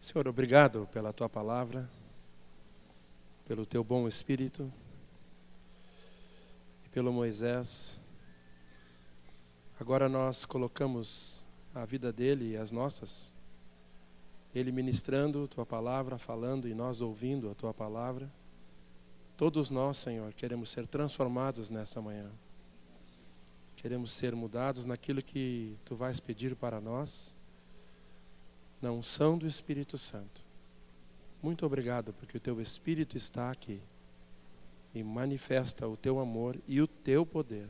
Senhor, obrigado pela tua palavra, pelo teu bom espírito e pelo Moisés. Agora nós colocamos a vida dele e as nossas, ele ministrando tua palavra, falando e nós ouvindo a tua palavra. Todos nós, Senhor, queremos ser transformados nessa manhã. Queremos ser mudados naquilo que tu vais pedir para nós na unção do Espírito Santo. Muito obrigado, porque o teu Espírito está aqui e manifesta o teu amor e o teu poder.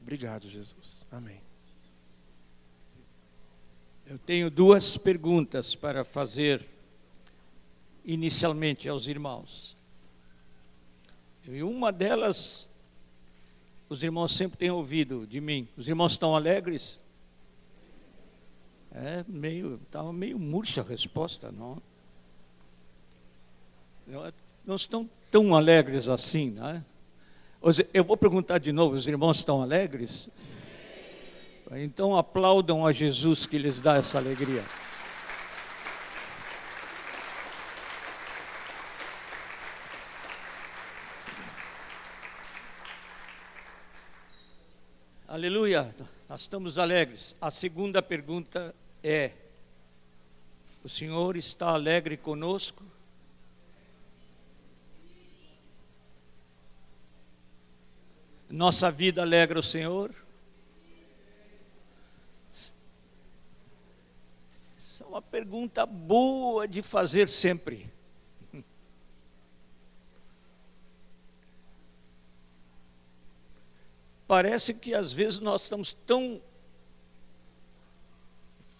Obrigado, Jesus. Amém. Eu tenho duas perguntas para fazer inicialmente aos irmãos. E uma delas, os irmãos sempre têm ouvido de mim. Os irmãos estão alegres? É meio, estava meio murcha a resposta, não? Não estão tão alegres assim, né? Eu vou perguntar de novo: os irmãos estão alegres? Então aplaudam a Jesus que lhes dá essa alegria. Aleluia, nós estamos alegres. A segunda pergunta é: o Senhor está alegre conosco? Nossa vida alegra o Senhor? Isso é uma pergunta boa de fazer sempre. Parece que às vezes nós estamos tão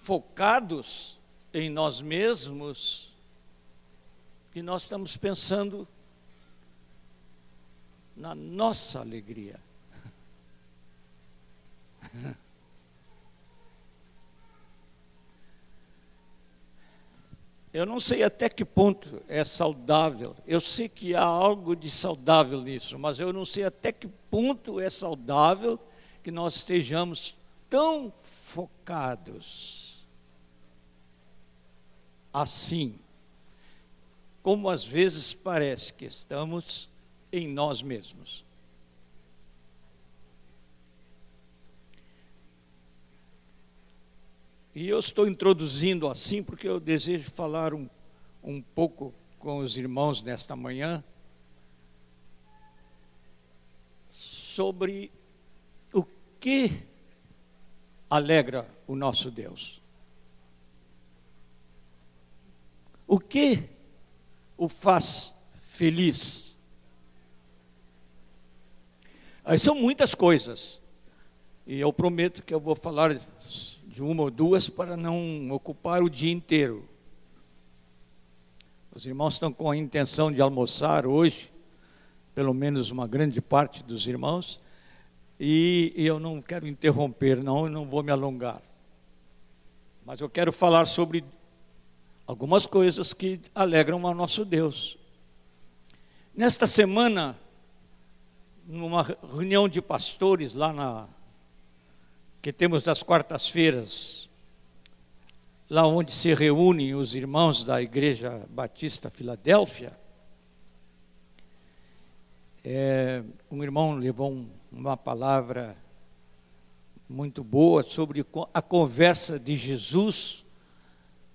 focados em nós mesmos que nós estamos pensando na nossa alegria. Eu não sei até que ponto é saudável. Eu sei que há algo de saudável nisso, mas eu não sei até que ponto é saudável que nós estejamos tão focados assim, como às vezes parece que estamos em nós mesmos. E eu estou introduzindo assim porque eu desejo falar um, um pouco com os irmãos nesta manhã sobre o que alegra o nosso Deus. O que o faz feliz? Aí são muitas coisas. E eu prometo que eu vou falar de uma ou duas para não ocupar o dia inteiro. Os irmãos estão com a intenção de almoçar hoje, pelo menos uma grande parte dos irmãos, e eu não quero interromper, não, eu não vou me alongar. Mas eu quero falar sobre algumas coisas que alegram ao nosso Deus. Nesta semana, numa reunião de pastores lá na que temos das quartas-feiras, lá onde se reúnem os irmãos da Igreja Batista Filadélfia, é, um irmão levou um, uma palavra muito boa sobre a conversa de Jesus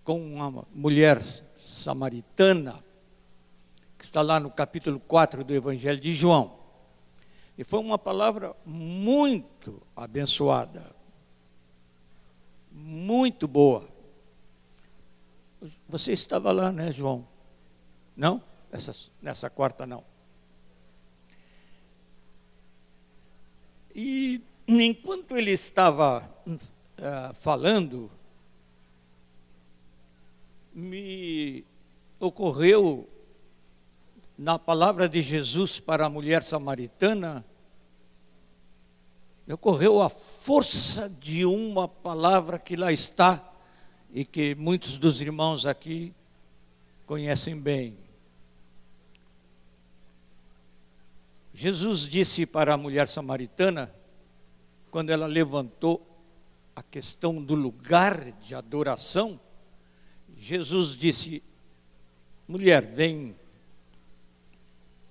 com uma mulher samaritana, que está lá no capítulo 4 do Evangelho de João. E foi uma palavra muito abençoada, muito boa. Você estava lá, né, João? Não? Essa, nessa quarta, não. E enquanto ele estava uh, falando, me ocorreu na palavra de Jesus para a mulher samaritana, ocorreu a força de uma palavra que lá está e que muitos dos irmãos aqui conhecem bem. Jesus disse para a mulher samaritana, quando ela levantou a questão do lugar de adoração, Jesus disse: mulher, vem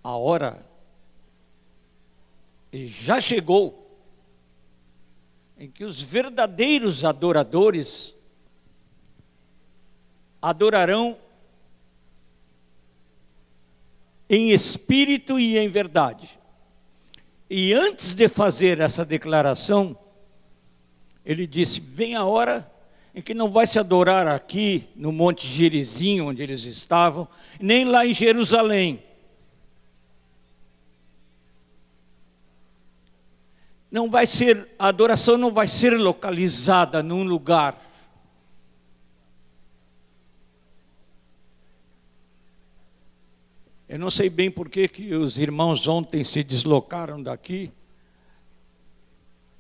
a hora, e já chegou, em que os verdadeiros adoradores adorarão em espírito e em verdade. E antes de fazer essa declaração, ele disse: Vem a hora em que não vai se adorar aqui no Monte Gerizim, onde eles estavam, nem lá em Jerusalém. Não vai ser, a adoração não vai ser localizada num lugar. Eu não sei bem por que, que os irmãos ontem se deslocaram daqui.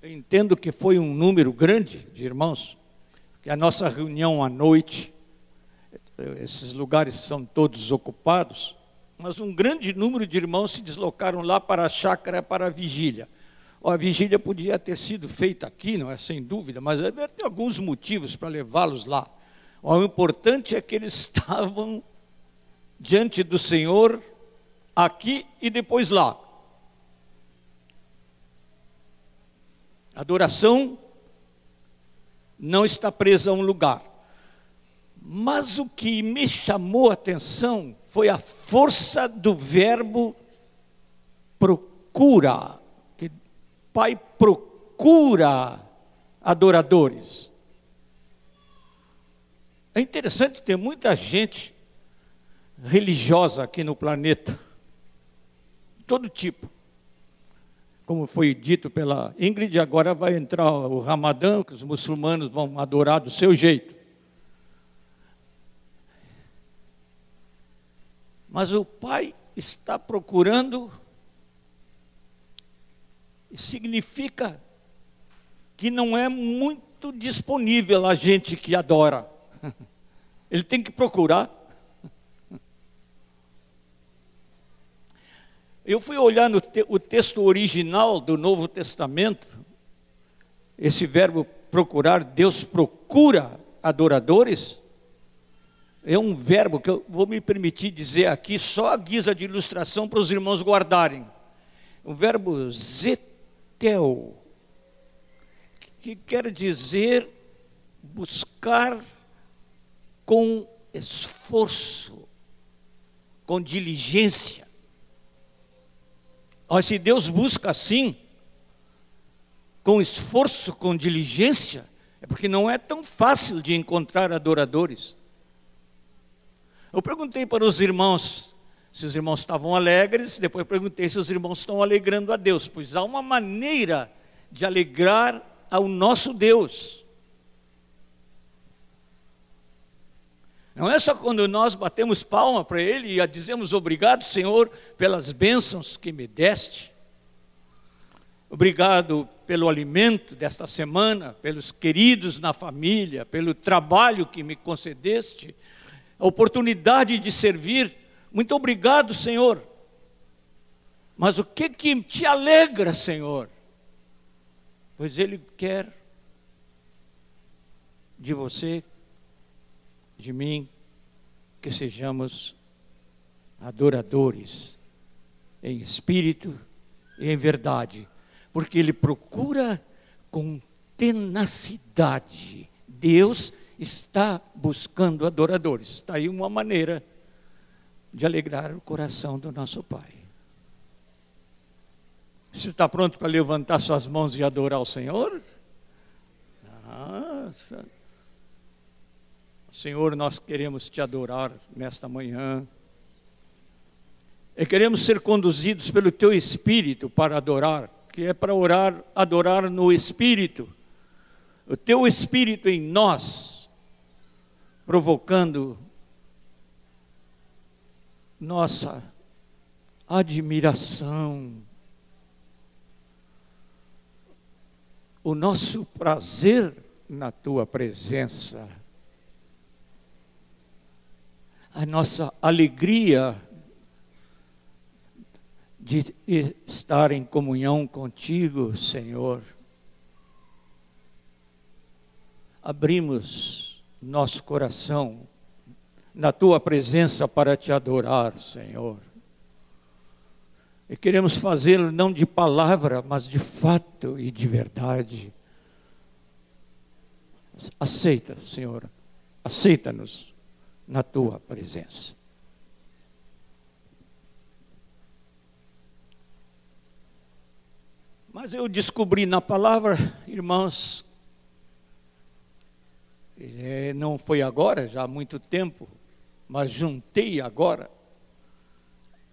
Eu entendo que foi um número grande de irmãos, que a nossa reunião à noite, esses lugares são todos ocupados, mas um grande número de irmãos se deslocaram lá para a chácara, para a vigília. a vigília podia ter sido feita aqui, não é sem dúvida, mas tem alguns motivos para levá-los lá. O importante é que eles estavam diante do Senhor, aqui e depois lá. Adoração não está presa a um lugar. Mas o que me chamou a atenção foi a força do verbo procura. Que Pai procura adoradores. É interessante ter muita gente religiosa aqui no planeta, todo tipo. Como foi dito pela Ingrid, agora vai entrar o Ramadã, que os muçulmanos vão adorar do seu jeito. Mas o Pai está procurando, significa que não é muito disponível a gente que adora. Ele tem que procurar. Eu fui olhar no te, o texto original do Novo Testamento, esse verbo procurar, Deus procura adoradores, é um verbo que eu vou me permitir dizer aqui só a guisa de ilustração para os irmãos guardarem. O verbo zetel, que quer dizer buscar com esforço, com diligência. Mas se Deus busca assim, com esforço, com diligência, é porque não é tão fácil de encontrar adoradores. Eu perguntei para os irmãos se os irmãos estavam alegres, depois perguntei se os irmãos estão alegrando a Deus, pois há uma maneira de alegrar ao nosso Deus. Não é só quando nós batemos palma para Ele e dizemos obrigado, Senhor, pelas bênçãos que me deste. Obrigado pelo alimento desta semana, pelos queridos na família, pelo trabalho que me concedeste, a oportunidade de servir. Muito obrigado, Senhor. Mas o que que te alegra, Senhor? Pois Ele quer de você de mim que sejamos adoradores em espírito e em verdade, porque Ele procura com tenacidade. Deus está buscando adoradores. Está aí uma maneira de alegrar o coração do nosso Pai. Você está pronto para levantar suas mãos e adorar o Senhor? Nossa. Senhor, nós queremos te adorar nesta manhã. E queremos ser conduzidos pelo teu espírito para adorar, que é para orar, adorar no espírito. O teu espírito em nós, provocando nossa admiração, o nosso prazer na tua presença a nossa alegria de estar em comunhão contigo, Senhor. Abrimos nosso coração na tua presença para te adorar, Senhor. E queremos fazê-lo não de palavra, mas de fato e de verdade. Aceita, Senhor, aceita-nos na tua presença. Mas eu descobri na palavra, irmãos, é, não foi agora, já há muito tempo, mas juntei agora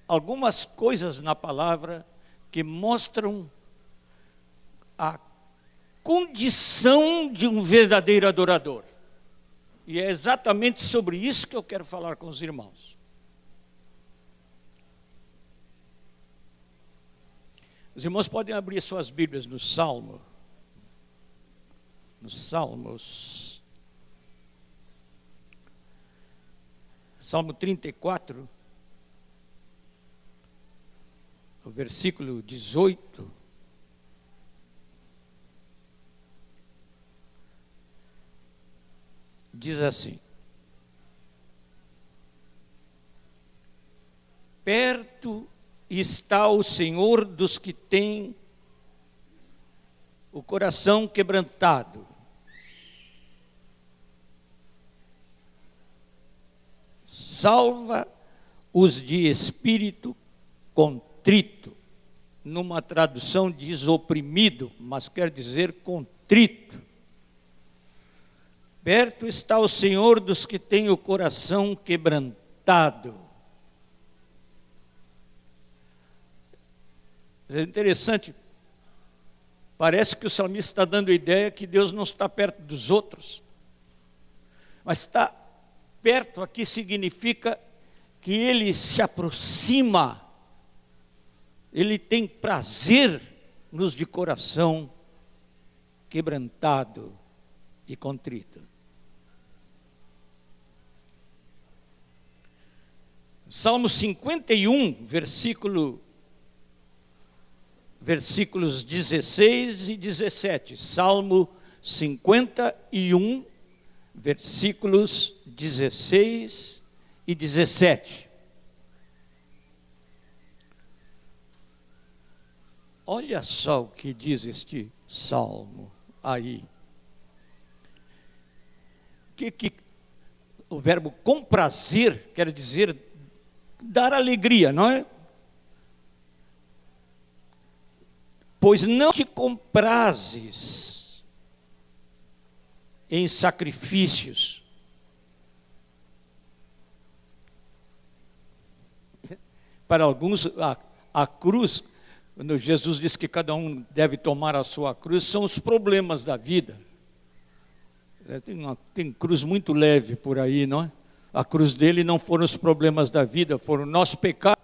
algumas coisas na palavra que mostram a condição de um verdadeiro adorador. E é exatamente sobre isso que eu quero falar com os irmãos. Os irmãos podem abrir suas Bíblias no Salmo. Nos Salmos. Salmo 34, o versículo 18. Diz assim: Perto está o Senhor dos que têm o coração quebrantado. Salva os de espírito contrito. Numa tradução diz oprimido, mas quer dizer contrito. Perto está o Senhor dos que têm o coração quebrantado. É interessante. Parece que o salmista está dando a ideia que Deus não está perto dos outros. Mas está perto aqui significa que ele se aproxima, ele tem prazer nos de coração quebrantado e contrito. Salmo 51, versículo versículos 16 e 17. Salmo 51, versículos 16 e 17. Olha só o que diz este salmo aí. Que, que o verbo comprazer quer dizer dar alegria, não é? pois não te comprases em sacrifícios. Para alguns, a, a cruz, quando Jesus diz que cada um deve tomar a sua cruz, são os problemas da vida. É, tem, uma, tem cruz muito leve por aí, não é? A cruz dele não foram os problemas da vida, foram o nosso pecado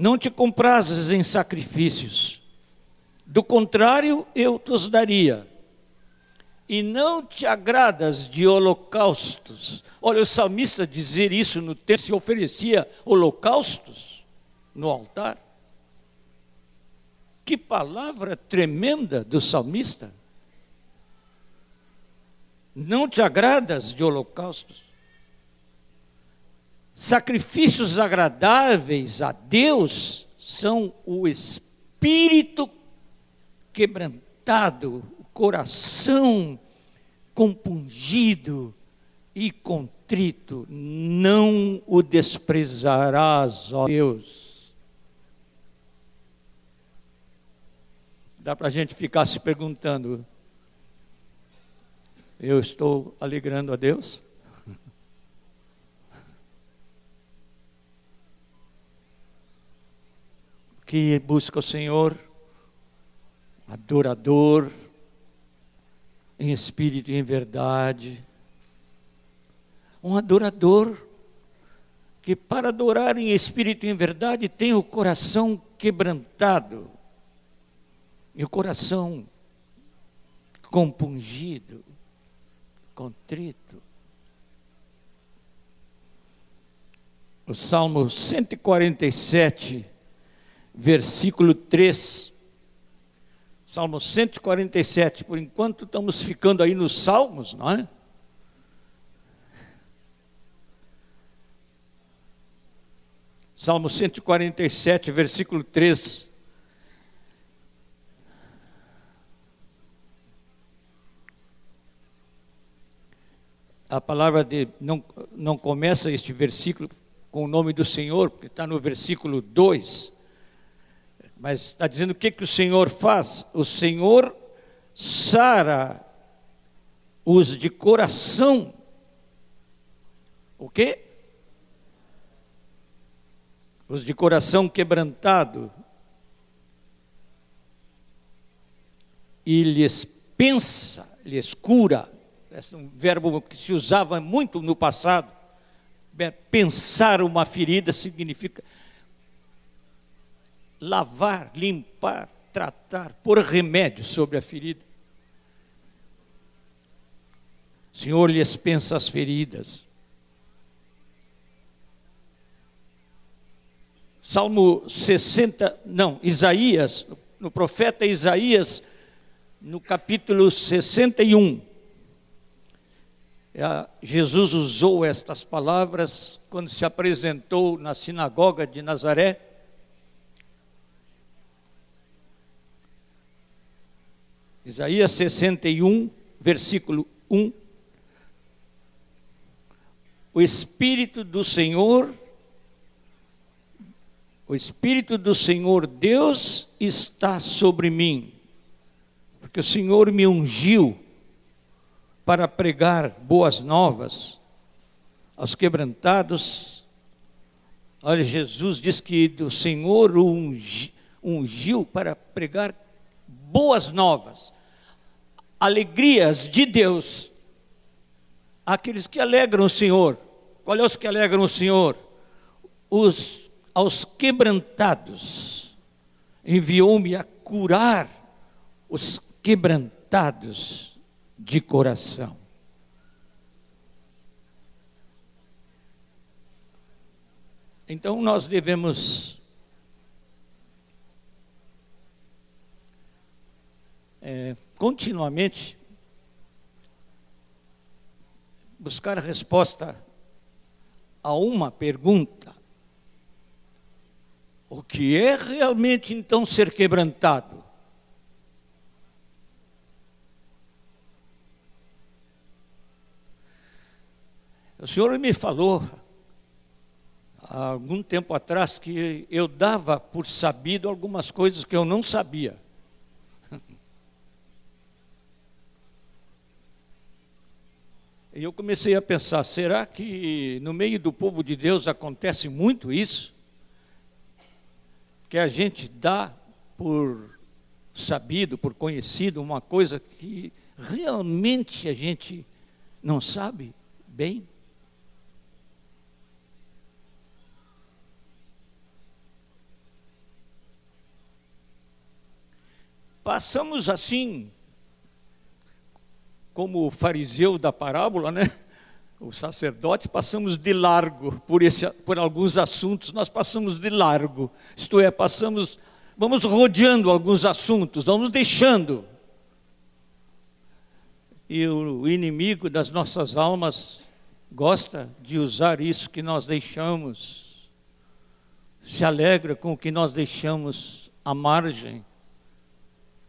Não te comprases em sacrifícios, do contrário eu te daria. E não te agradas de holocaustos. Olha, o salmista dizer isso no texto, se oferecia holocaustos no altar. Que palavra tremenda do salmista. Não te agradas de holocaustos sacrifícios agradáveis a Deus são o espírito quebrantado, o coração compungido e contrito, não o desprezarás, ó Deus. Dá para a gente ficar se perguntando: eu estou alegrando a Deus? que busca o Senhor, adorador, em espírito e em verdade. Um adorador que, para adorar em espírito e em verdade, tem o coração quebrantado e o coração compungido, contrito. O Salmo 147 versículo 3. Salmo 147, por enquanto estamos ficando aí nos Salmos, não é? Salmo 147, versículo 3. A palavra de não, não começa este versículo com o nome do Senhor, porque está no versículo 2. Mas está dizendo o que, que o Senhor faz? O Senhor sara os de coração. O quê? Os de coração quebrantado. E lhes pensa, lhes cura. É um verbo que se usava muito no passado. Pensar uma ferida significa lavar, limpar, tratar, pôr remédio sobre a ferida. O Senhor lhes pensa as feridas. Salmo 60, não, Isaías, no profeta Isaías, no capítulo 61. É, Jesus usou estas palavras quando se apresentou na sinagoga de Nazaré Isaías 61, versículo 1. O Espírito do Senhor, o Espírito do Senhor Deus está sobre mim, porque o Senhor me ungiu para pregar boas novas aos quebrantados. Olha, Jesus diz que o Senhor o ungiu para pregar boas novas, alegrias de Deus, aqueles que alegram o Senhor. Qual é os que alegram o Senhor? Os aos quebrantados. Enviou-me a curar os quebrantados de coração. Então nós devemos é, continuamente buscar a resposta a uma pergunta: o que é realmente então ser quebrantado? O Senhor me falou há algum tempo atrás que eu dava por sabido algumas coisas que eu não sabia. E eu comecei a pensar: será que no meio do povo de Deus acontece muito isso? Que a gente dá por sabido, por conhecido, uma coisa que realmente a gente não sabe bem? Passamos assim como o fariseu da parábola, né? O sacerdote, passamos de largo por, esse, por alguns assuntos, nós passamos de largo. Isto é, passamos, vamos rodeando alguns assuntos, vamos deixando. E o inimigo das nossas almas gosta de usar isso que nós deixamos, se alegra com o que nós deixamos à margem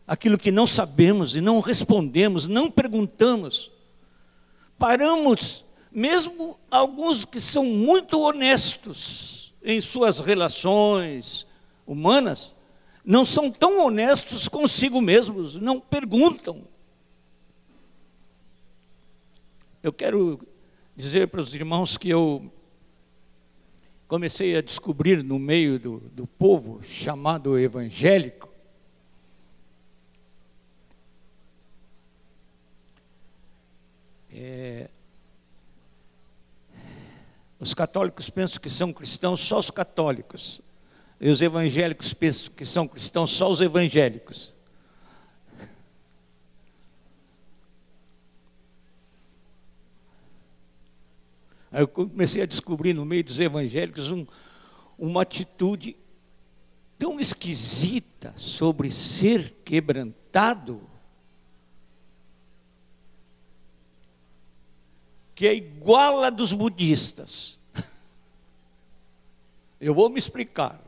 aquilo que não sabemos e não respondemos, não perguntamos. Paramos, mesmo alguns que são muito honestos em suas relações humanas, não são tão honestos consigo mesmos, não perguntam. Eu quero dizer para os irmãos que eu comecei a descobrir no meio do, do povo chamado evangélico É, os católicos pensam que são cristãos só os católicos. E os evangélicos pensam que são cristãos só os evangélicos. Aí eu comecei a descobrir no meio dos evangélicos um, uma atitude tão esquisita sobre ser quebrantado, que é igual a dos budistas. Eu vou me explicar.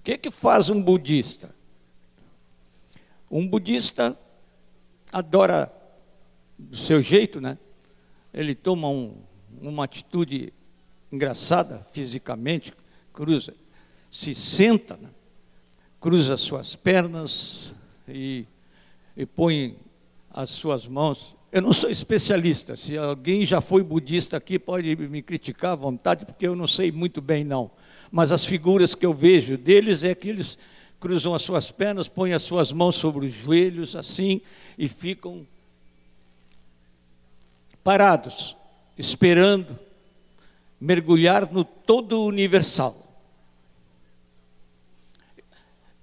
O que, é que faz um budista? Um budista adora do seu jeito, né? Ele toma um, uma atitude engraçada fisicamente, cruza, se senta, né? cruza suas pernas e, e põe as suas mãos. Eu não sou especialista, se alguém já foi budista aqui pode me criticar à vontade, porque eu não sei muito bem não. Mas as figuras que eu vejo deles é que eles cruzam as suas pernas, põem as suas mãos sobre os joelhos assim e ficam parados, esperando mergulhar no todo universal.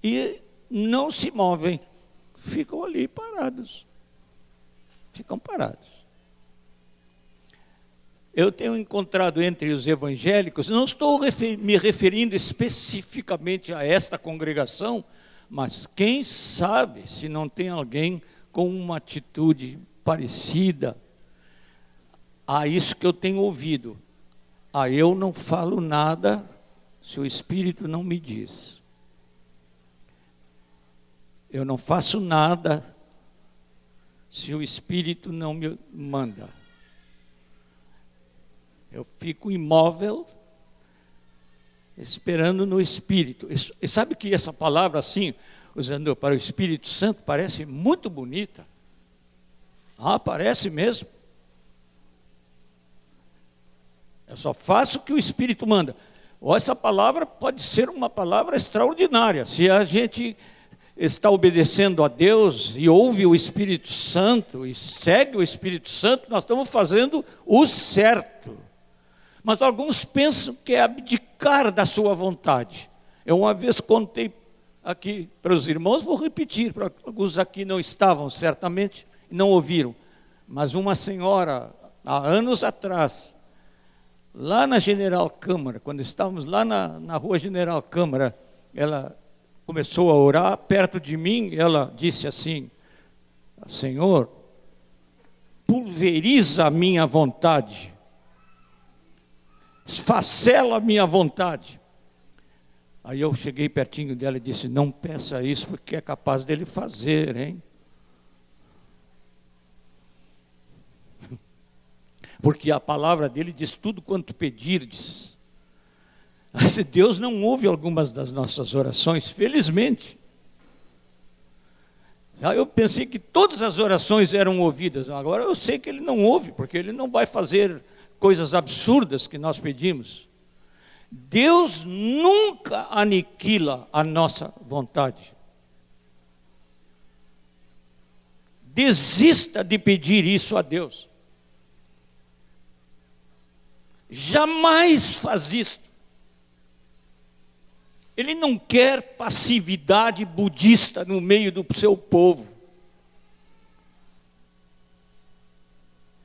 E não se movem, ficam ali parados. Ficam parados. Eu tenho encontrado entre os evangélicos, não estou me referindo especificamente a esta congregação, mas quem sabe se não tem alguém com uma atitude parecida a isso que eu tenho ouvido. Ah, eu não falo nada se o Espírito não me diz. Eu não faço nada se o Espírito não me manda. Eu fico imóvel, esperando no Espírito. E sabe que essa palavra, assim, usando para o Espírito Santo, parece muito bonita. Ah, parece mesmo. Eu só faço o que o Espírito manda. Ou essa palavra pode ser uma palavra extraordinária. Se a gente está obedecendo a Deus e ouve o Espírito Santo e segue o Espírito Santo, nós estamos fazendo o certo. Mas alguns pensam que é abdicar da sua vontade. Eu uma vez contei aqui para os irmãos, vou repetir, para alguns aqui não estavam certamente, não ouviram. Mas uma senhora, há anos atrás, lá na General Câmara, quando estávamos lá na, na rua General Câmara, ela começou a orar perto de mim, ela disse assim: Senhor, pulveriza a minha vontade, esfacela a minha vontade. Aí eu cheguei pertinho dela e disse: Não peça isso, porque é capaz dele fazer, hein? porque a palavra dele diz tudo quanto pedirdes. Mas Deus não ouve algumas das nossas orações, felizmente. Eu pensei que todas as orações eram ouvidas, agora eu sei que ele não ouve, porque ele não vai fazer coisas absurdas que nós pedimos. Deus nunca aniquila a nossa vontade. Desista de pedir isso a Deus jamais faz isto. Ele não quer passividade budista no meio do seu povo.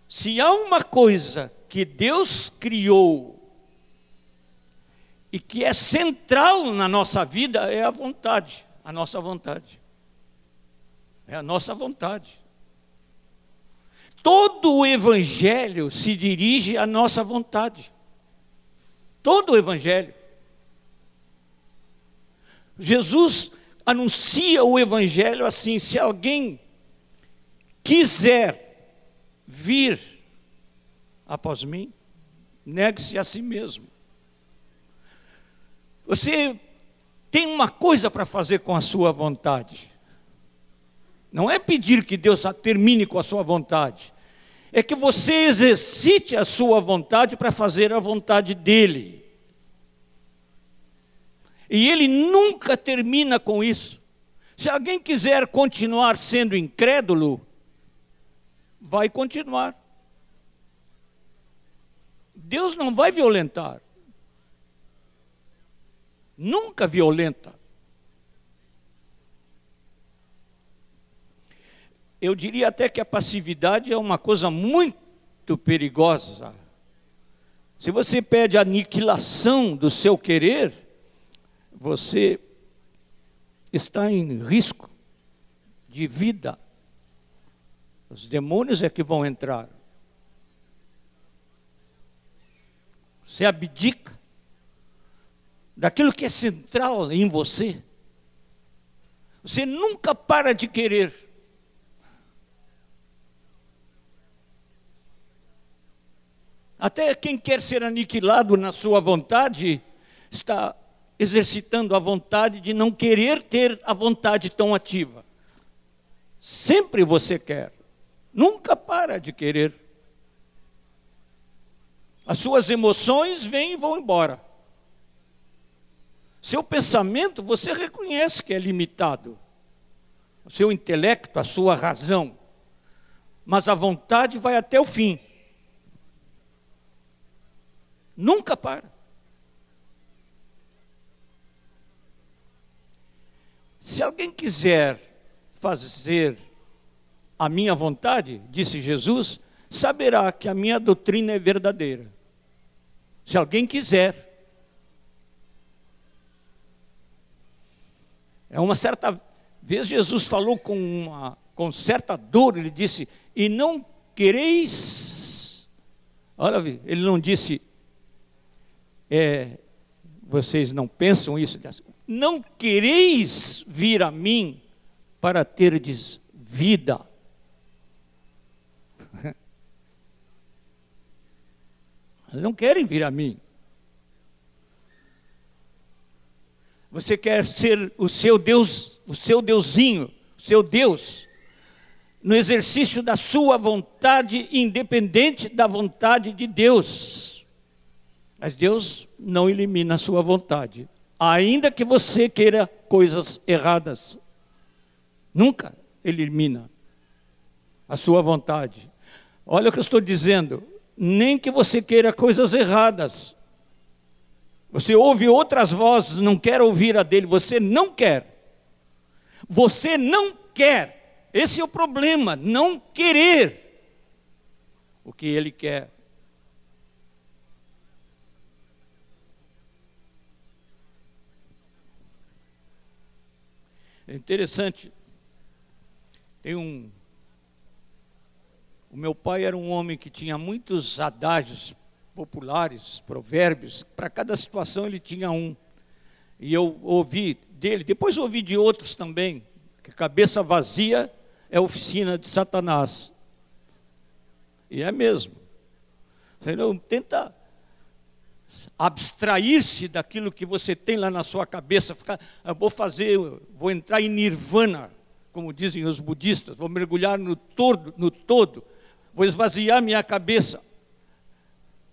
Se há uma coisa que Deus criou e que é central na nossa vida, é a vontade, a nossa vontade. É a nossa vontade. Todo o Evangelho se dirige à nossa vontade. Todo o Evangelho. Jesus anuncia o Evangelho assim: se alguém quiser vir após mim, negue-se a si mesmo. Você tem uma coisa para fazer com a sua vontade. Não é pedir que Deus termine com a sua vontade. É que você exercite a sua vontade para fazer a vontade dele. E ele nunca termina com isso. Se alguém quiser continuar sendo incrédulo, vai continuar. Deus não vai violentar. Nunca violenta. eu diria até que a passividade é uma coisa muito perigosa. Se você pede aniquilação do seu querer, você está em risco de vida. Os demônios é que vão entrar. Você abdica daquilo que é central em você. Você nunca para de querer. Até quem quer ser aniquilado na sua vontade está exercitando a vontade de não querer ter a vontade tão ativa. Sempre você quer, nunca para de querer. As suas emoções vêm e vão embora. Seu pensamento você reconhece que é limitado. O seu intelecto, a sua razão. Mas a vontade vai até o fim. Nunca para. Se alguém quiser fazer a minha vontade, disse Jesus, saberá que a minha doutrina é verdadeira. Se alguém quiser. É uma certa vez Jesus falou com uma com certa dor, ele disse: "E não quereis Olha, ele não disse é, vocês não pensam isso? Não quereis vir a mim para terdes vida. Não querem vir a mim. Você quer ser o seu Deus, o seu Deusinho, o seu Deus, no exercício da sua vontade, independente da vontade de Deus. Mas Deus não elimina a sua vontade ainda que você queira coisas erradas. Nunca elimina a sua vontade. Olha o que eu estou dizendo. Nem que você queira coisas erradas. Você ouve outras vozes, não quer ouvir a dele, você não quer. Você não quer. Esse é o problema, não querer o que ele quer. É interessante. Tem um. O meu pai era um homem que tinha muitos adágios populares, provérbios. Para cada situação ele tinha um. E eu ouvi dele, depois ouvi de outros também, que cabeça vazia é oficina de Satanás. E é mesmo. Você não tenta abstrair-se daquilo que você tem lá na sua cabeça, ficar, vou fazer, vou entrar em nirvana, como dizem os budistas, vou mergulhar no todo, no todo, vou esvaziar minha cabeça.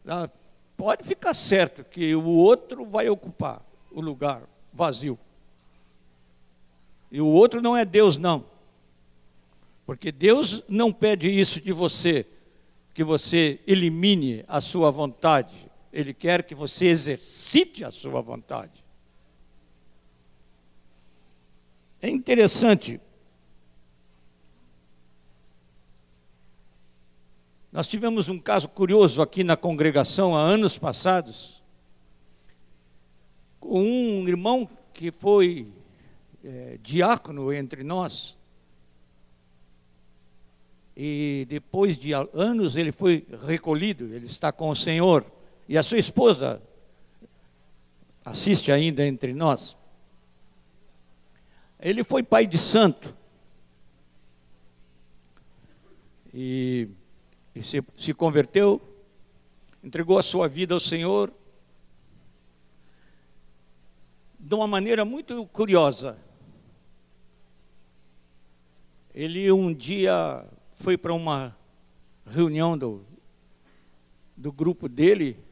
Ah, pode ficar certo que o outro vai ocupar o lugar vazio. E o outro não é Deus, não. Porque Deus não pede isso de você, que você elimine a sua vontade, ele quer que você exercite a sua vontade. É interessante. Nós tivemos um caso curioso aqui na congregação há anos passados, com um irmão que foi é, diácono entre nós. E depois de anos ele foi recolhido, ele está com o Senhor e a sua esposa assiste ainda entre nós. Ele foi pai de santo. E, e se, se converteu, entregou a sua vida ao Senhor de uma maneira muito curiosa. Ele um dia foi para uma reunião do, do grupo dele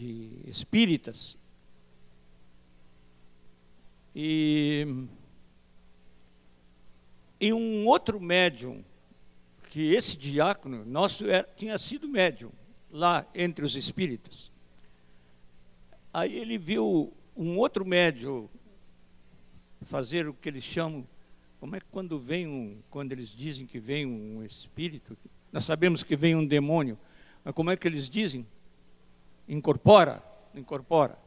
de espíritas. E, e um outro médium, que esse diácono nosso era, tinha sido médium lá entre os espíritas. Aí ele viu um outro médium fazer o que eles chamam, como é que quando vem um, quando eles dizem que vem um espírito, nós sabemos que vem um demônio, mas como é que eles dizem? Incorpora, incorpora.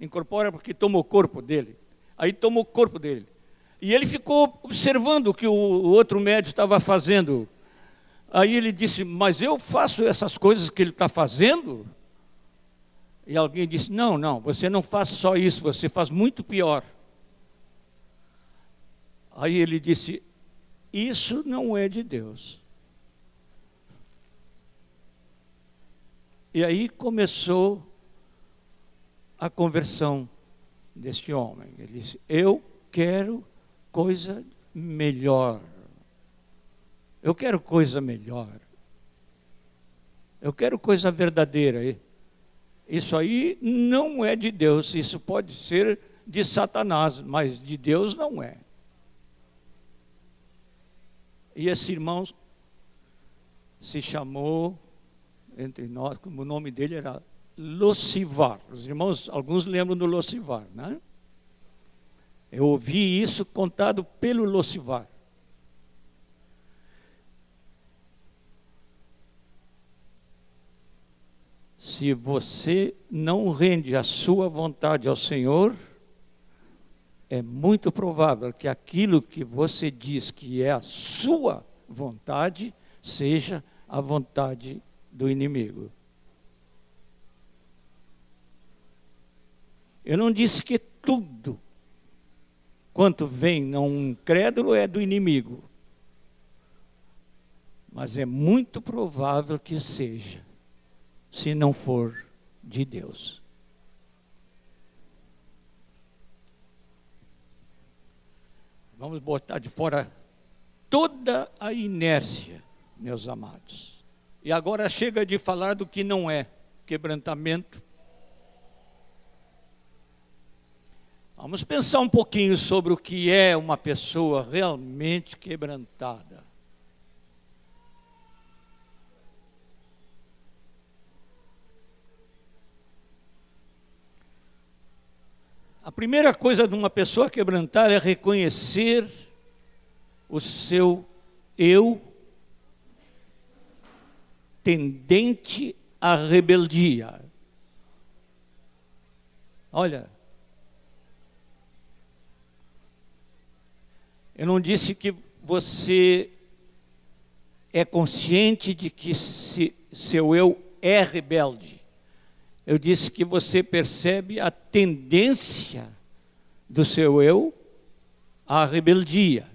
Incorpora porque toma o corpo dele. Aí toma o corpo dele. E ele ficou observando o que o outro médico estava fazendo. Aí ele disse: Mas eu faço essas coisas que ele está fazendo? E alguém disse: Não, não, você não faz só isso, você faz muito pior. Aí ele disse: Isso não é de Deus. E aí começou a conversão deste homem. Ele disse: Eu quero coisa melhor. Eu quero coisa melhor. Eu quero coisa verdadeira. Isso aí não é de Deus, isso pode ser de Satanás, mas de Deus não é. E esse irmão se chamou entre nós, o nome dele era Locivar. Os irmãos, alguns lembram do Locivar, né? Eu ouvi isso contado pelo Locivar. Se você não rende a sua vontade ao Senhor, é muito provável que aquilo que você diz que é a sua vontade seja a vontade do inimigo. Eu não disse que tudo quanto vem não incrédulo é do inimigo. Mas é muito provável que seja, se não for de Deus. Vamos botar de fora toda a inércia, meus amados. E agora chega de falar do que não é quebrantamento, Vamos pensar um pouquinho sobre o que é uma pessoa realmente quebrantada. A primeira coisa de uma pessoa quebrantada é reconhecer o seu eu tendente à rebeldia. Olha, Eu não disse que você é consciente de que se, seu eu é rebelde. Eu disse que você percebe a tendência do seu eu à rebeldia.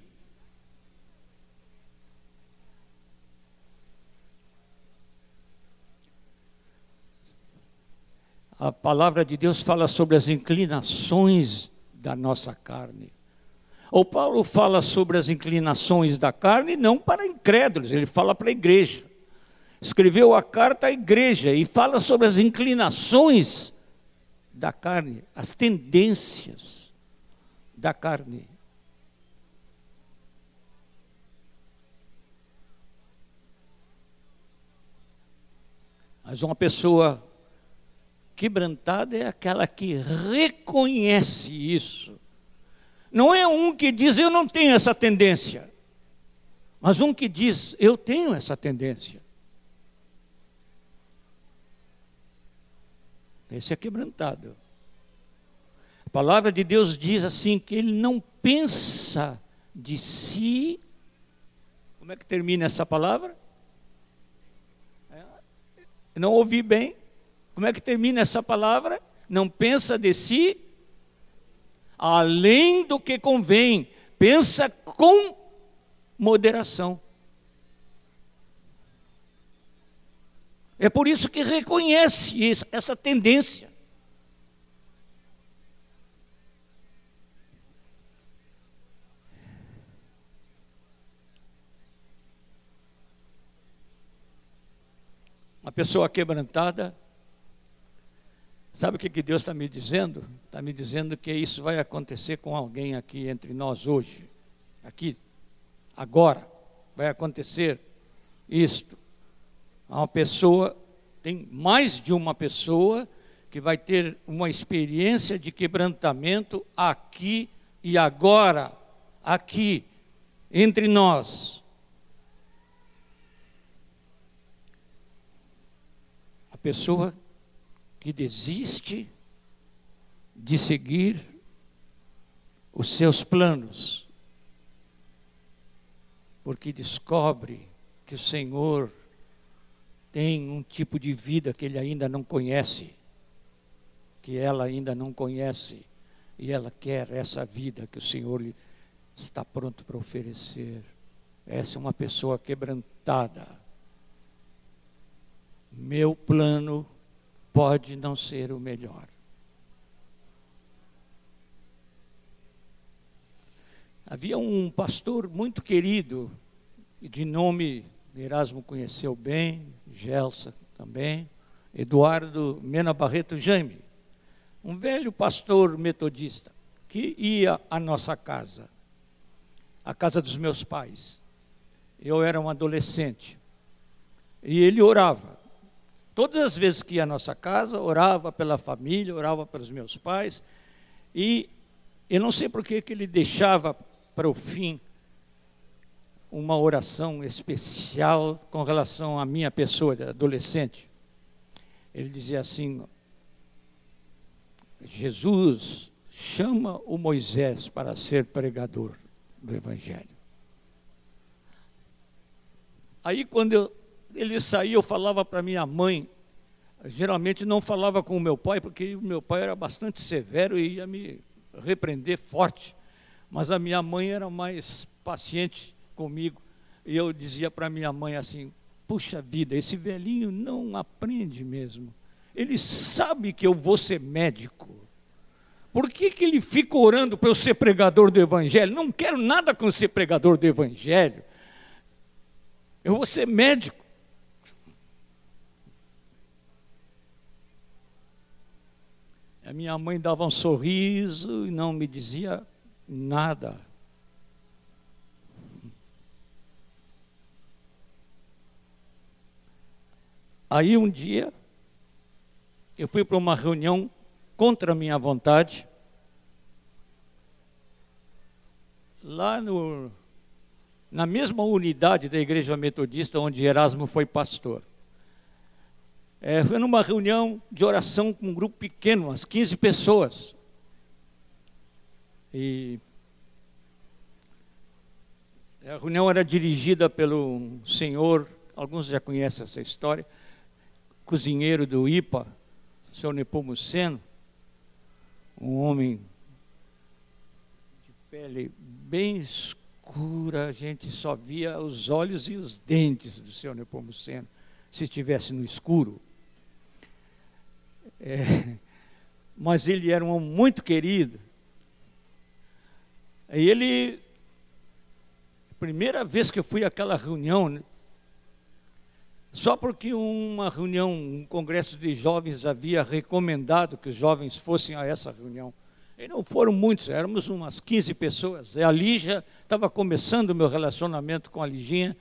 A palavra de Deus fala sobre as inclinações da nossa carne. O Paulo fala sobre as inclinações da carne não para incrédulos, ele fala para a igreja. Escreveu a carta à igreja e fala sobre as inclinações da carne, as tendências da carne. Mas uma pessoa quebrantada é aquela que reconhece isso não é um que diz eu não tenho essa tendência, mas um que diz eu tenho essa tendência. Esse é quebrantado. A palavra de Deus diz assim que ele não pensa de si. Como é que termina essa palavra? É, não ouvi bem. Como é que termina essa palavra? Não pensa de si além do que convém, pensa com moderação. É por isso que reconhece essa tendência. Uma pessoa quebrantada Sabe o que, que Deus está me dizendo? Está me dizendo que isso vai acontecer com alguém aqui entre nós hoje. Aqui, agora, vai acontecer isto. Uma pessoa, tem mais de uma pessoa que vai ter uma experiência de quebrantamento aqui e agora, aqui, entre nós. A pessoa que desiste de seguir os seus planos, porque descobre que o Senhor tem um tipo de vida que ele ainda não conhece, que ela ainda não conhece, e ela quer essa vida que o Senhor está pronto para oferecer. Essa é uma pessoa quebrantada. Meu plano pode não ser o melhor. Havia um pastor muito querido, de nome Erasmo conheceu bem, Gelsa também, Eduardo Mena Barreto Jaime, um velho pastor metodista que ia à nossa casa, à casa dos meus pais. Eu era um adolescente e ele orava. Todas as vezes que ia à nossa casa, orava pela família, orava pelos meus pais e eu não sei por que ele deixava para o fim uma oração especial com relação à minha pessoa, adolescente. Ele dizia assim: Jesus chama o Moisés para ser pregador do Evangelho. Aí, quando eu, ele saía, eu falava para minha mãe. Geralmente não falava com o meu pai, porque o meu pai era bastante severo e ia me repreender forte. Mas a minha mãe era mais paciente comigo. E eu dizia para minha mãe assim: puxa vida, esse velhinho não aprende mesmo. Ele sabe que eu vou ser médico. Por que, que ele fica orando para eu ser pregador do Evangelho? Não quero nada com ser pregador do Evangelho. Eu vou ser médico. A minha mãe dava um sorriso e não me dizia nada. Aí um dia, eu fui para uma reunião contra a minha vontade, lá no, na mesma unidade da Igreja Metodista onde Erasmo foi pastor. É, foi numa reunião de oração com um grupo pequeno, umas 15 pessoas. E a reunião era dirigida pelo senhor, alguns já conhecem essa história, cozinheiro do IPA, seu Nepomuceno, um homem de pele bem escura, a gente só via os olhos e os dentes do seu Nepomuceno, se estivesse no escuro. É, mas ele era um homem muito querido. E ele, primeira vez que eu fui àquela reunião, né, só porque uma reunião, um congresso de jovens havia recomendado que os jovens fossem a essa reunião. E não foram muitos, éramos umas 15 pessoas. E a Lígia estava começando o meu relacionamento com a Liginha,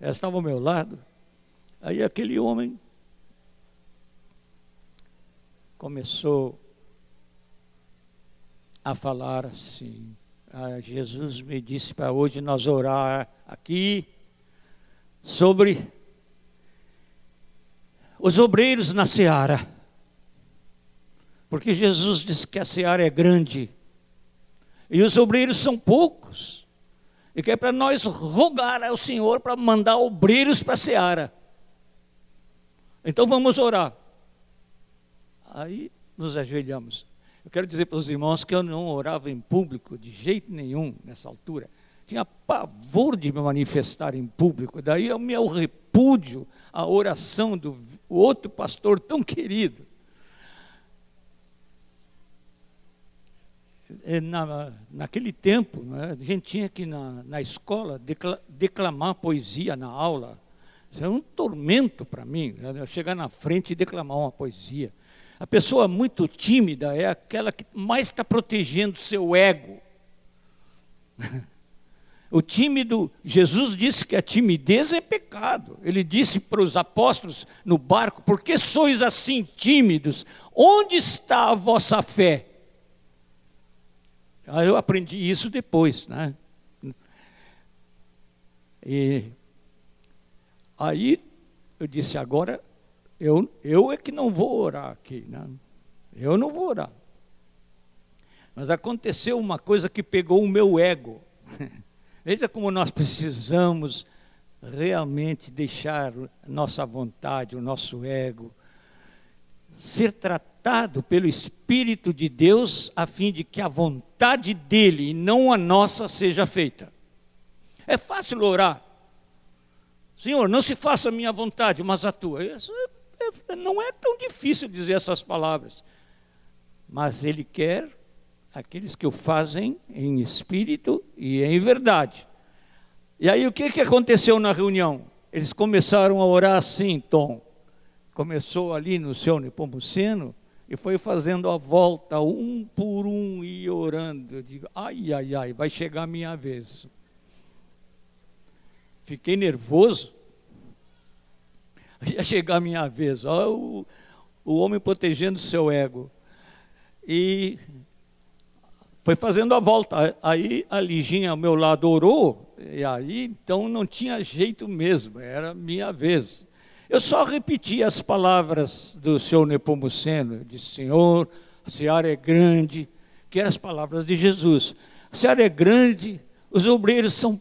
ela estava ao meu lado. Aí aquele homem começou a falar assim. Ah, Jesus me disse para hoje nós orar aqui sobre os obreiros na seara. Porque Jesus disse que a seara é grande e os obreiros são poucos. E que é para nós rogar ao Senhor para mandar obreiros para a seara. Então vamos orar. Aí nos ajoelhamos. Eu quero dizer para os irmãos que eu não orava em público de jeito nenhum nessa altura. Tinha pavor de me manifestar em público. Daí o meu repúdio à oração do outro pastor tão querido. É, na, naquele tempo, né, a gente tinha que na, na escola declamar poesia na aula. Isso é um tormento para mim, né, chegar na frente e declamar uma poesia. A pessoa muito tímida é aquela que mais está protegendo seu ego. O tímido, Jesus disse que a timidez é pecado. Ele disse para os apóstolos no barco: Por que sois assim tímidos? Onde está a vossa fé? Aí eu aprendi isso depois, né? E aí eu disse: Agora eu, eu é que não vou orar aqui, né? Eu não vou orar. Mas aconteceu uma coisa que pegou o meu ego. Veja como nós precisamos realmente deixar nossa vontade, o nosso ego, ser tratado pelo Espírito de Deus, a fim de que a vontade dele e não a nossa seja feita. É fácil orar. Senhor, não se faça a minha vontade, mas a tua. Isso não é tão difícil dizer essas palavras. Mas ele quer aqueles que o fazem em espírito e em verdade. E aí o que, que aconteceu na reunião? Eles começaram a orar assim, Tom. Começou ali no seu Nepomuceno e foi fazendo a volta, um por um, e orando. Eu digo, ai, ai, ai, vai chegar a minha vez. Fiquei nervoso. Ia chegar a minha vez. Olha o, o homem protegendo seu ego. E foi fazendo a volta. Aí a Liginha ao meu lado orou, e aí então não tinha jeito mesmo, era minha vez. Eu só repeti as palavras do senhor Nepomuceno, disse, Senhor, a seara é grande, que eram as palavras de Jesus. A seara é grande, os obreiros são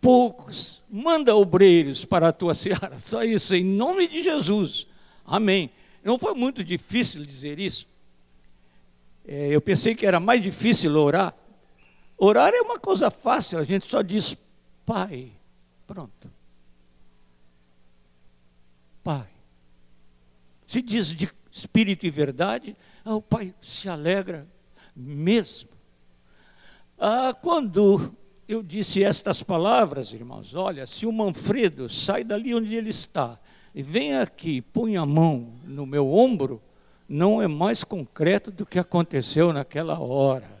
poucos, manda obreiros para a tua seara, só isso, em nome de Jesus. Amém. Não foi muito difícil dizer isso. É, eu pensei que era mais difícil orar. Orar é uma coisa fácil, a gente só diz Pai. Pronto. Pai. Se diz de espírito e verdade, ah, o Pai se alegra mesmo. Ah, quando eu disse estas palavras, irmãos, olha, se o Manfredo sai dali onde ele está e vem aqui, põe a mão no meu ombro, não é mais concreto do que aconteceu naquela hora.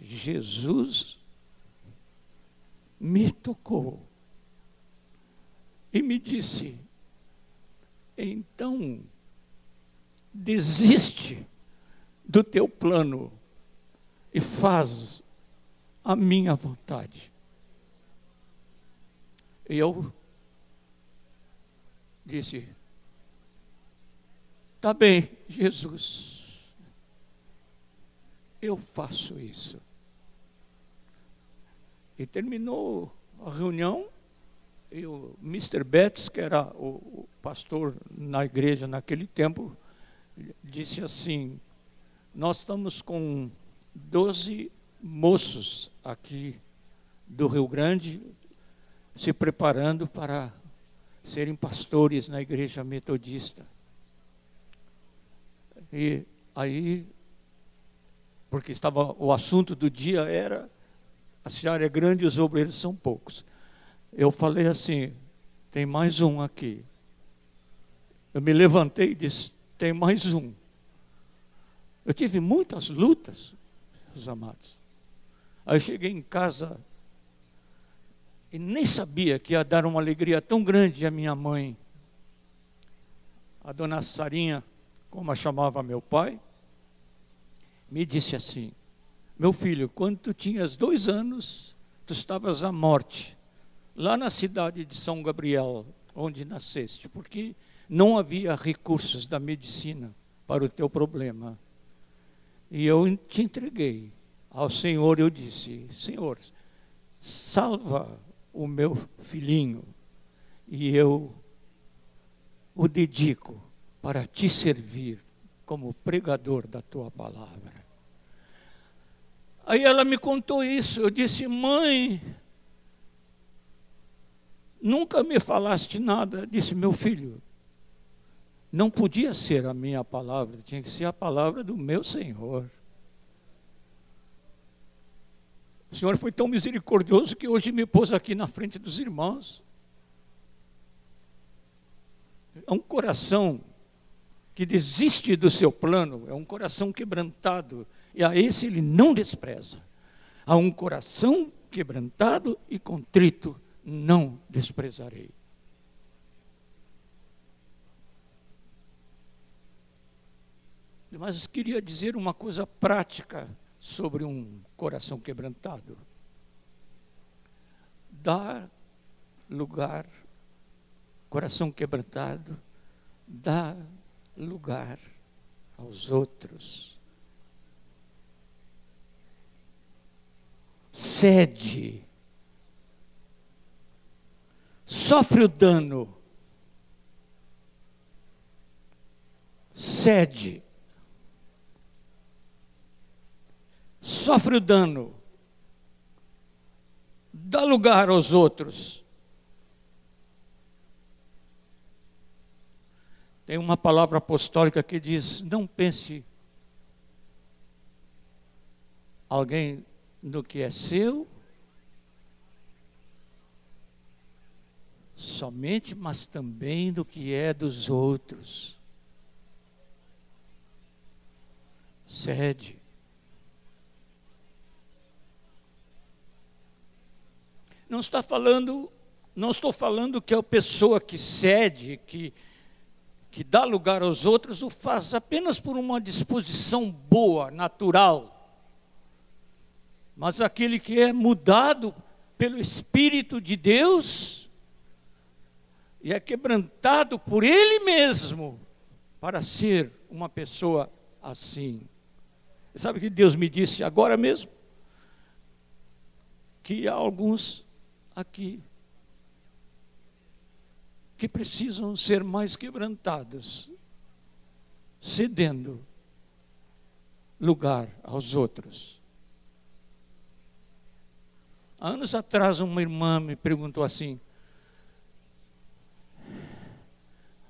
Jesus me tocou e me disse: então, desiste do teu plano e faz a minha vontade. Eu disse: Tá bem, Jesus. Eu faço isso. E terminou a reunião e o Mr. Betts, que era o pastor na igreja naquele tempo, disse assim: Nós estamos com 12 moços aqui do Rio Grande se preparando para serem pastores na igreja metodista. E aí, porque estava o assunto do dia era a seara é grande e os obreiros são poucos. Eu falei assim: tem mais um aqui. Eu me levantei e disse: tem mais um. Eu tive muitas lutas, meus amados. Aí cheguei em casa e nem sabia que ia dar uma alegria tão grande à minha mãe. A dona Sarinha como a chamava meu pai, me disse assim: Meu filho, quando tu tinhas dois anos, tu estavas à morte, lá na cidade de São Gabriel, onde nasceste, porque não havia recursos da medicina para o teu problema. E eu te entreguei ao Senhor, eu disse: Senhor, salva o meu filhinho, e eu o dedico para te servir como pregador da tua palavra. Aí ela me contou isso. Eu disse, mãe, nunca me falaste nada. Disse, meu filho, não podia ser a minha palavra, tinha que ser a palavra do meu Senhor. O Senhor foi tão misericordioso que hoje me pôs aqui na frente dos irmãos. É um coração que desiste do seu plano, é um coração quebrantado, e a esse ele não despreza. A um coração quebrantado e contrito não desprezarei. Mas queria dizer uma coisa prática sobre um coração quebrantado. Dar lugar, coração quebrantado, dá lugar aos outros. cede, sofre o dano, cede, sofre o dano, dá lugar aos outros. Tem uma palavra apostólica que diz: não pense alguém no que é seu, somente, mas também do que é dos outros. Cede. Não está falando, não estou falando que a pessoa que cede, que que dá lugar aos outros, o faz apenas por uma disposição boa, natural. Mas aquele que é mudado pelo Espírito de Deus e é quebrantado por Ele mesmo para ser uma pessoa assim. Sabe o que Deus me disse agora mesmo? Que há alguns aqui que precisam ser mais quebrantados, cedendo lugar aos outros. Há anos atrás, uma irmã me perguntou assim: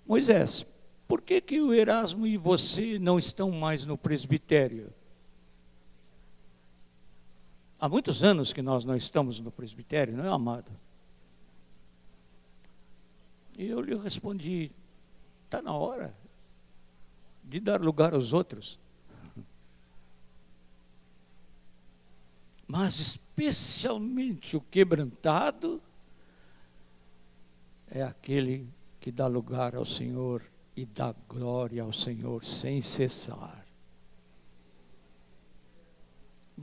Moisés, por que, que o Erasmo e você não estão mais no presbitério? Há muitos anos que nós não estamos no presbitério, não é, amado? E eu lhe respondi: está na hora de dar lugar aos outros. Mas especialmente o quebrantado é aquele que dá lugar ao Senhor e dá glória ao Senhor sem cessar.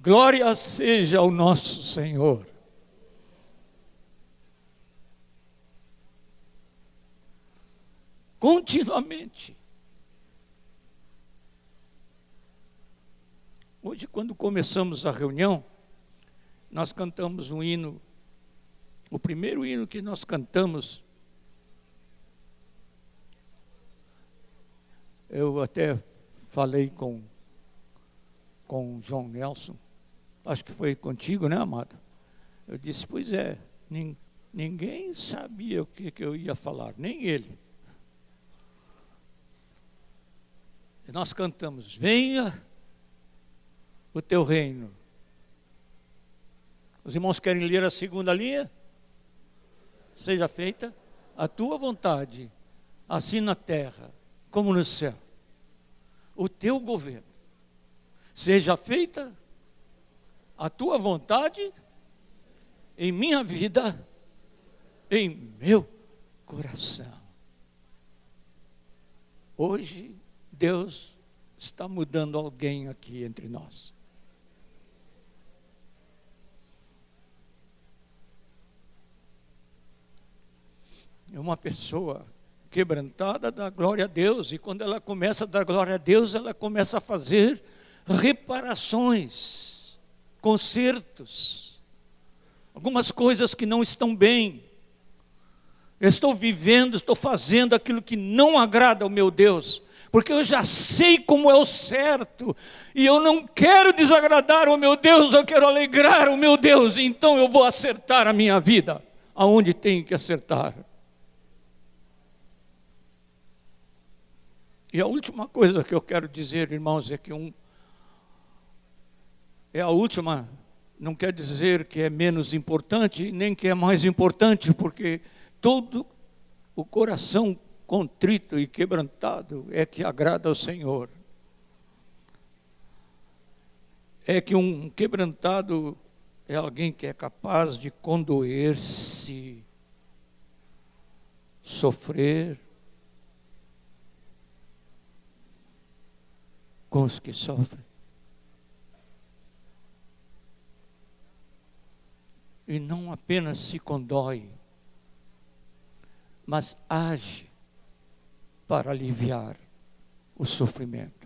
Glória seja ao nosso Senhor. continuamente. Hoje, quando começamos a reunião, nós cantamos um hino. O primeiro hino que nós cantamos, eu até falei com com João Nelson, acho que foi contigo, né, amado? Eu disse, pois é, ninguém sabia o que, que eu ia falar, nem ele. E nós cantamos: Venha o teu reino. Os irmãos querem ler a segunda linha? Seja feita a tua vontade, assim na terra como no céu. O teu governo. Seja feita a tua vontade em minha vida, em meu coração. Hoje Deus está mudando alguém aqui entre nós. É uma pessoa quebrantada dá glória a Deus, e quando ela começa a dar glória a Deus, ela começa a fazer reparações, consertos, algumas coisas que não estão bem. Eu estou vivendo, estou fazendo aquilo que não agrada ao meu Deus, porque eu já sei como é o certo, e eu não quero desagradar o meu Deus, eu quero alegrar o meu Deus, então eu vou acertar a minha vida aonde tem que acertar. E a última coisa que eu quero dizer, irmãos, é que um é a última, não quer dizer que é menos importante, nem que é mais importante, porque todo o coração contrito e quebrantado é que agrada ao Senhor. É que um quebrantado é alguém que é capaz de condoer-se, sofrer com os que sofrem. E não apenas se condói, mas age para aliviar o sofrimento.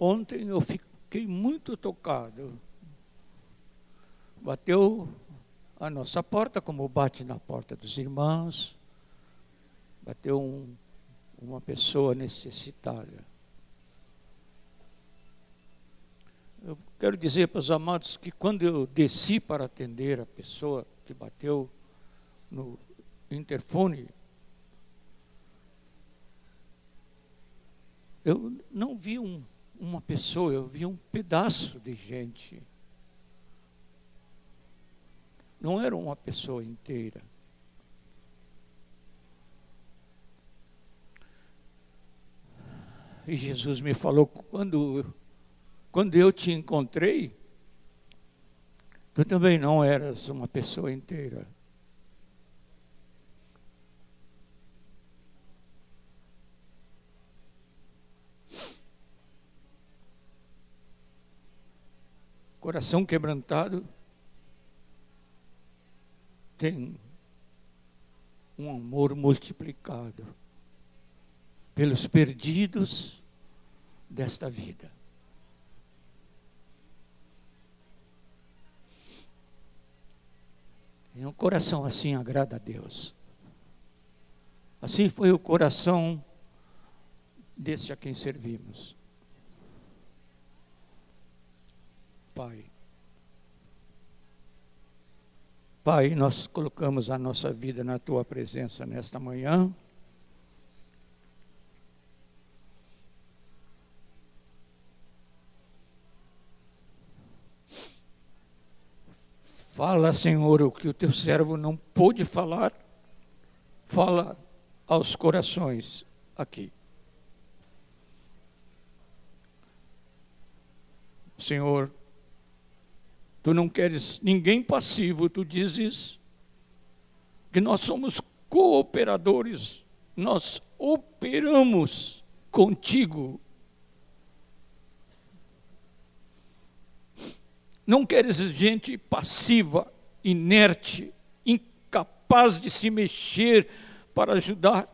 ontem eu fiquei muito tocado. Bateu a nossa porta, como bate na porta dos irmãos. Bateu um, uma pessoa necessitada. Eu quero dizer para os amados que quando eu desci para atender a pessoa que bateu no interfone, eu não vi um, uma pessoa, eu vi um pedaço de gente. Não era uma pessoa inteira. E Jesus me falou quando quando eu te encontrei, tu também não eras uma pessoa inteira. Coração quebrantado tem um amor multiplicado pelos perdidos desta vida. E um coração assim agrada a Deus. Assim foi o coração desse a quem servimos. Pai. Pai, nós colocamos a nossa vida na tua presença nesta manhã. Fala, Senhor, o que o teu servo não pôde falar, fala aos corações aqui. Senhor, tu não queres ninguém passivo, tu dizes que nós somos cooperadores, nós operamos contigo Não queres gente passiva, inerte, incapaz de se mexer para ajudar.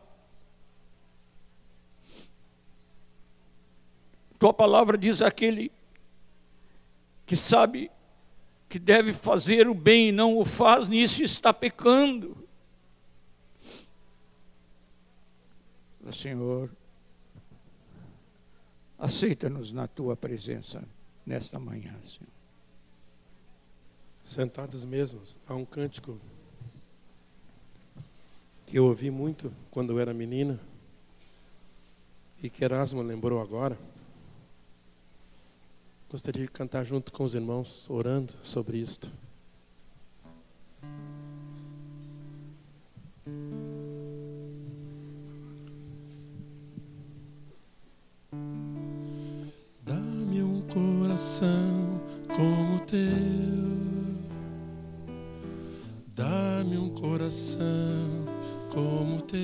Tua palavra diz aquele que sabe que deve fazer o bem e não o faz, nisso está pecando. Senhor, aceita-nos na tua presença nesta manhã, Senhor sentados mesmos, há um cântico que eu ouvi muito quando eu era menina e que Erasmo lembrou agora. Gostaria de cantar junto com os irmãos, orando sobre isto. Dá-me um coração como teu Dá-me um coração como teu.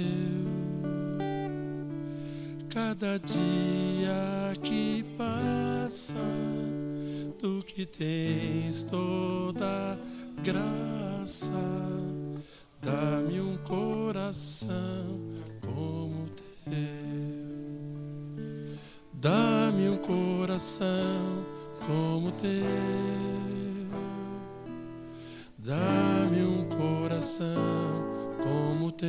Cada dia que passa, tu que tens toda graça, dá-me um coração como teu. Dá-me um coração como teu. Dá-me um coração como teu.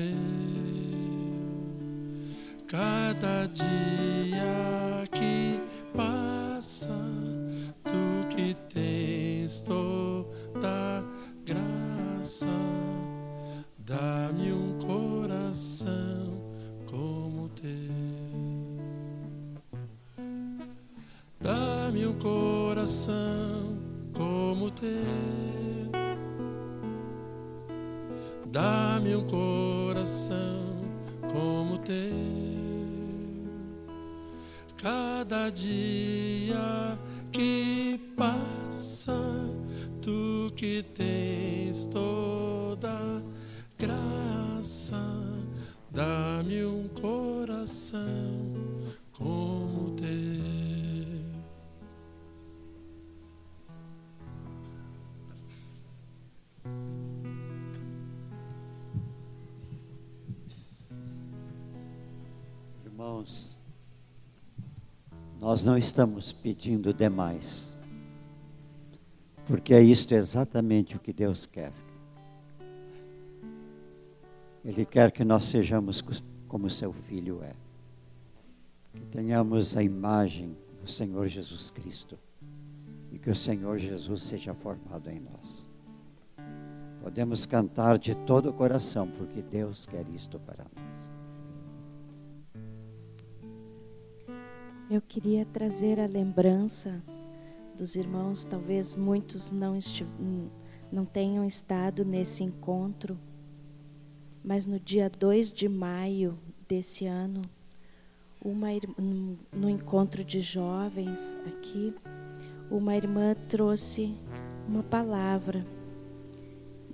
Cada dia que passa, tu que tens toda graça, dá-me um coração como teu. Dá-me um coração como teu. Dá-me um coração como teu. Cada dia que passa, tu que tens toda graça, dá-me um coração Nós não estamos pedindo demais, porque é isto exatamente o que Deus quer. Ele quer que nós sejamos como seu filho é, que tenhamos a imagem do Senhor Jesus Cristo e que o Senhor Jesus seja formado em nós. Podemos cantar de todo o coração, porque Deus quer isto para nós. Eu queria trazer a lembrança dos irmãos, talvez muitos não, não tenham estado nesse encontro, mas no dia 2 de maio desse ano, uma, no encontro de jovens aqui, uma irmã trouxe uma palavra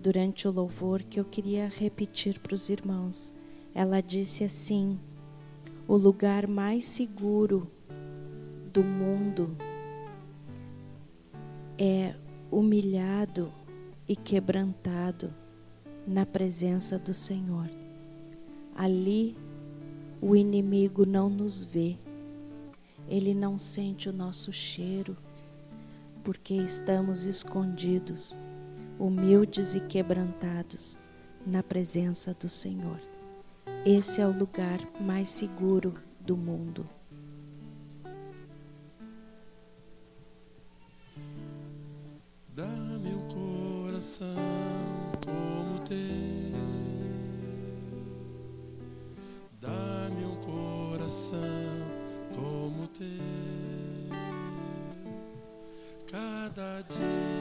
durante o louvor que eu queria repetir para os irmãos. Ela disse assim: o lugar mais seguro do mundo é humilhado e quebrantado na presença do Senhor. Ali o inimigo não nos vê, ele não sente o nosso cheiro, porque estamos escondidos humildes e quebrantados na presença do Senhor. Esse é o lugar mais seguro do mundo. Coração como teu. Dá-me um coração como teu. Cada dia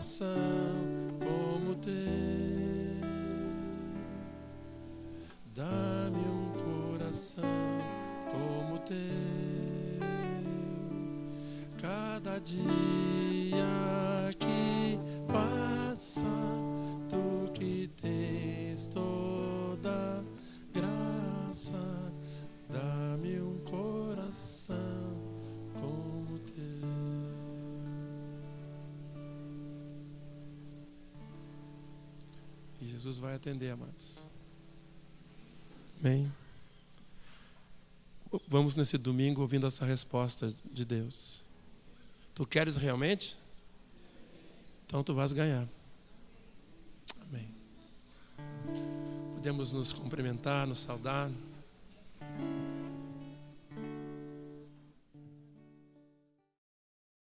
coração como teu. Dá-me um coração como teu. Cada dia Jesus vai atender, amados. Amém. Vamos nesse domingo ouvindo essa resposta de Deus. Tu queres realmente? Então tu vais ganhar. Amém. Podemos nos cumprimentar, nos saudar.